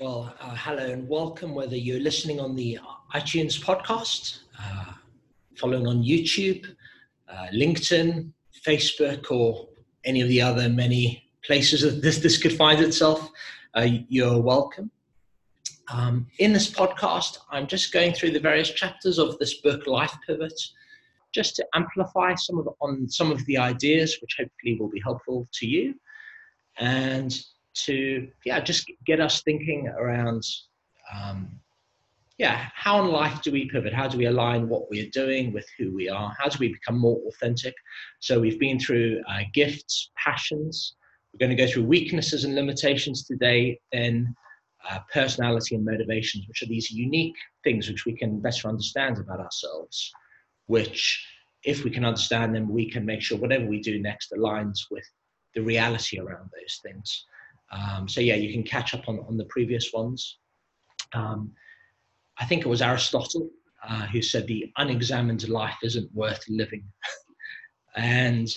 Well, uh, hello and welcome, whether you're listening on the iTunes podcast, uh, following on YouTube, uh, LinkedIn, Facebook, or any of the other many places that this, this could find itself, uh, you're welcome. Um, in this podcast, I'm just going through the various chapters of this book, Life Pivot, just to amplify some of on some of the ideas, which hopefully will be helpful to you, and to yeah, just get us thinking around um, yeah, how in life do we pivot? How do we align what we're doing with who we are? How do we become more authentic? So we've been through uh, gifts, passions. We're going to go through weaknesses and limitations today, then uh, personality and motivations, which are these unique things which we can better understand about ourselves, which if we can understand them, we can make sure whatever we do next aligns with the reality around those things. Um, so yeah, you can catch up on, on the previous ones. Um, I think it was Aristotle uh, who said the unexamined life isn't worth living. and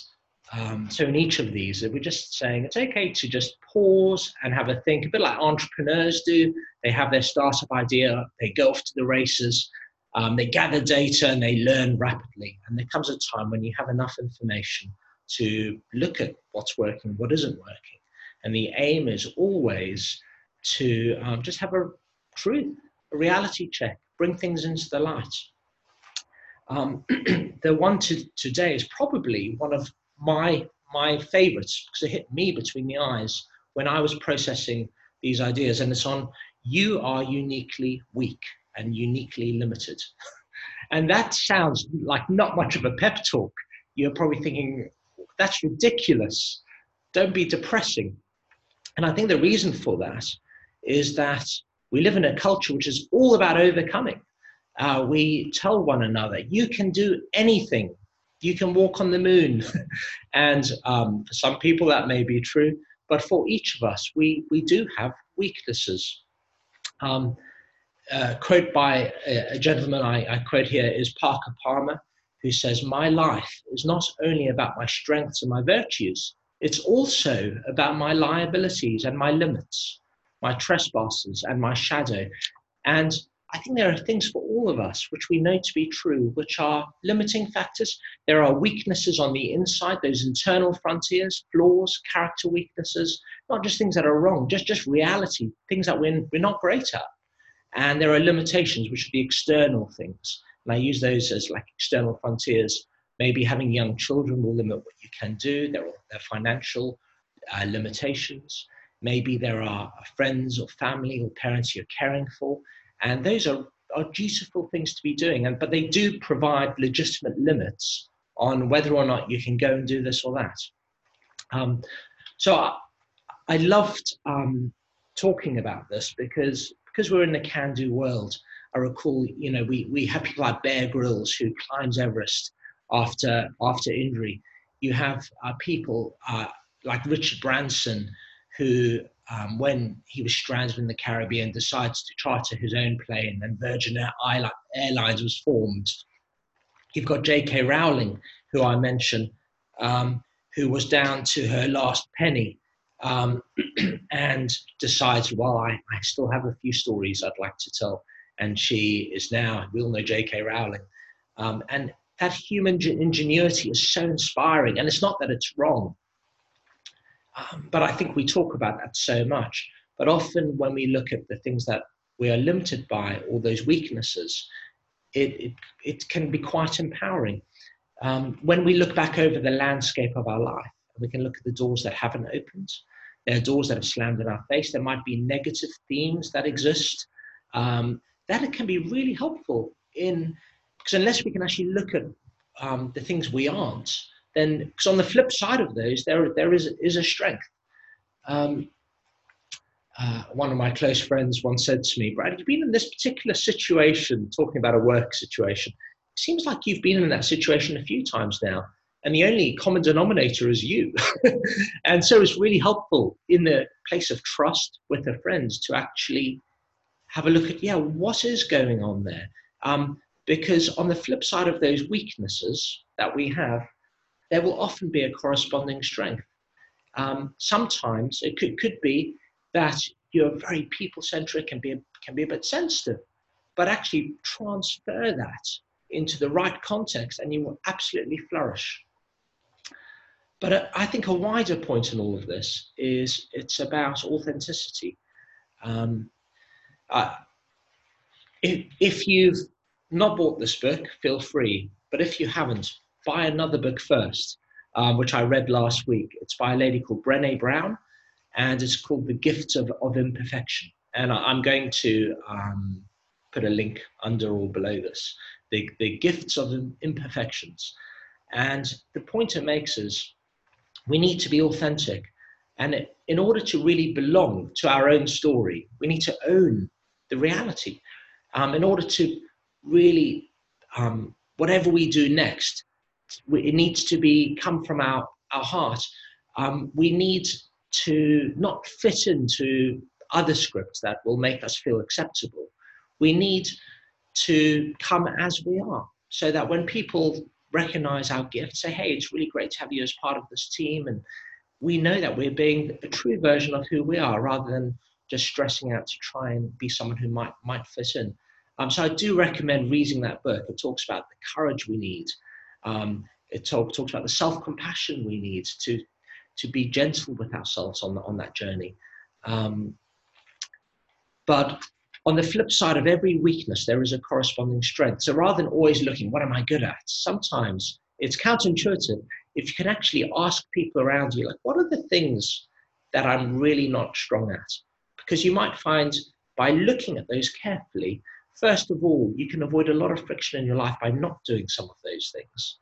um, so in each of these, we're just saying it's okay to just pause and have a think, a bit like entrepreneurs do. They have their startup idea, they go off to the races, um, they gather data and they learn rapidly. And there comes a time when you have enough information to look at what's working, what isn't working. And the aim is always to um, just have a truth a reality check, bring things into the light. Um, the one to, today is probably one of my my favorites because it hit me between the eyes when I was processing these ideas, and it's on you are uniquely weak and uniquely limited. and that sounds like not much of a pep talk. You're probably thinking, that's ridiculous. Don't be depressing. And I think the reason for that is that we live in a culture which is all about overcoming. Uh, we tell one another, you can do anything. You can walk on the moon. and um, for some people, that may be true. But for each of us, we, we do have weaknesses. Um, uh, quote by a, a gentleman I, I quote here is Parker Palmer, who says, My life is not only about my strengths and my virtues, it's also about my liabilities and my limits my trespasses, and my shadow. And I think there are things for all of us which we know to be true, which are limiting factors. There are weaknesses on the inside, those internal frontiers, flaws, character weaknesses, not just things that are wrong, just, just reality, things that we're, we're not great at. And there are limitations, which are the external things. And I use those as like external frontiers. Maybe having young children will limit can do, there are, there are financial uh, limitations. Maybe there are friends or family or parents you're caring for, and those are, are dutiful things to be doing. And but they do provide legitimate limits on whether or not you can go and do this or that. Um, so I, I loved um, talking about this because because we're in the can-do world. I recall, you know, we, we have people like Bear Grylls who climbs Everest after after injury. You have uh, people uh, like Richard Branson who, um, when he was stranded in the Caribbean, decides to charter his own plane, and Virgin Airlines was formed. You've got J.K. Rowling, who I mentioned, um, who was down to her last penny um, and decides, well, I, I still have a few stories I'd like to tell. And she is now, we all know J.K. Rowling. Um, and that human ingenuity is so inspiring. And it's not that it's wrong, um, but I think we talk about that so much. But often when we look at the things that we are limited by, all those weaknesses, it, it, it can be quite empowering. Um, when we look back over the landscape of our life, we can look at the doors that haven't opened. There are doors that have slammed in our face. There might be negative themes that exist. Um, that it can be really helpful in because unless we can actually look at um, the things we aren't, then because on the flip side of those, there there is is a strength. Um, uh, one of my close friends once said to me, Brad, you've been in this particular situation, talking about a work situation. It seems like you've been in that situation a few times now, and the only common denominator is you. and so it's really helpful in the place of trust with a friends to actually have a look at, yeah, what is going on there? Um, because on the flip side of those weaknesses that we have, there will often be a corresponding strength. Um, sometimes it could, could be that you're very people centric and be can be a bit sensitive, but actually transfer that into the right context, and you will absolutely flourish. But uh, I think a wider point in all of this is it's about authenticity. Um, uh, if, if you've not bought this book, feel free. But if you haven't, buy another book first, um, which I read last week. It's by a lady called Brene Brown, and it's called The Gifts of, of Imperfection. And I, am going to um, put a link under or below this. The, the Gifts of Imperfections. And the point it makes is we need to be authentic. And it, in order to really belong to our own story, we need to own the reality. Um, in order to really, um, whatever we do next, it needs to be come from our, our heart. Um, we need to not fit into other scripts that will make us feel acceptable. We need to come as we are so that when people recognize our gift, say, hey, it's really great to have you as part of this team. And we know that we're being a true version of who we are rather than just stressing out to try and be someone who might, might fit in. Um, so I do recommend reading that book. It talks about the courage we need. Um, it talk, talks about the self-compassion we need to, to be gentle with ourselves on, the, on that journey. Um, but on the flip side of every weakness, there is a corresponding strength. So rather than always looking, what am I good at? Sometimes it's counterintuitive. If you can actually ask people around you, like, what are the things that I'm really not strong at? Because you might find by looking at those carefully, first of all, you can avoid a lot of friction in your life by not doing some of those things.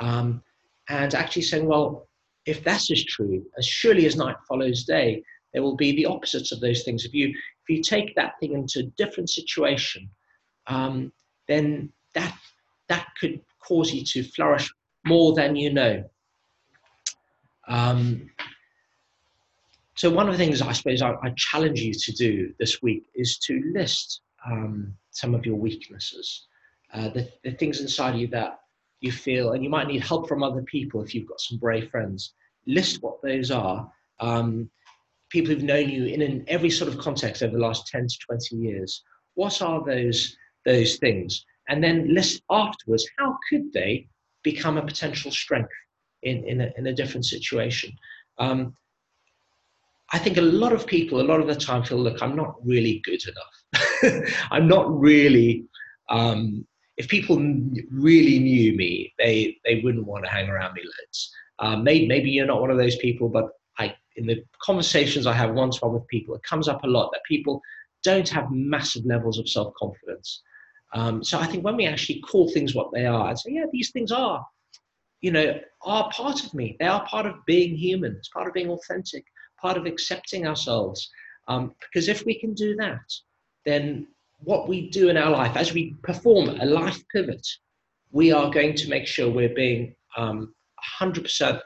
Um, and actually saying, well, if that is true, as surely as night follows day, there will be the opposites of those things. If you if you take that thing into a different situation, um, then that that could cause you to flourish more than you know. Um, so one of the things I suppose I, I, challenge you to do this week is to list um, some of your weaknesses, uh, the, the things inside you that you feel, and you might need help from other people if you've got some brave friends. List what those are. Um, people who've known you in an, every sort of context over the last 10 to 20 years. What are those, those things? And then list afterwards, how could they become a potential strength in, in, a, in a different situation? Um, I think a lot of people, a lot of the time, feel, look, I'm not really good enough. I'm not really. Um, if people really knew me, they they wouldn't want to hang around me loads. Um, maybe maybe you're not one of those people, but I in the conversations I have one to one with people, it comes up a lot that people don't have massive levels of self confidence. Um, so I think when we actually call things what they are and say, yeah, these things are, you know, are part of me. They are part of being human. It's part of being authentic, part of accepting ourselves. Um, because if we can do that, then what we do in our life, as we perform a life pivot, we are going to make sure we're being um, 100%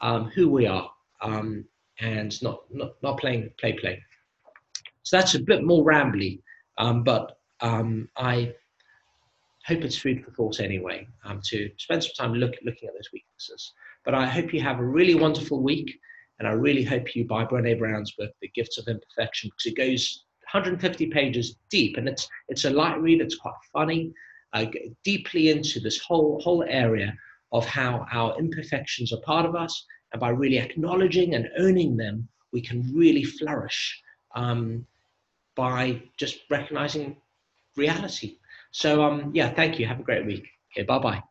um, who we are. Um, and not, not, not playing play play. So that's a bit more rambly, um, but um, I hope it's food for thought anyway um, to spend some time look, looking at those weaknesses. But I hope you have a really wonderful week, and I really hope you buy Brené Brown's book, The Gifts of Imperfection, because it goes 150 pages deep, and it's it's a light read. It's quite funny, uh, deeply into this whole whole area of how our imperfections are part of us and by really acknowledging and owning them, we can really flourish um, by just recognizing reality. So, um, yeah, thank you. Have a great week. Okay, bye bye.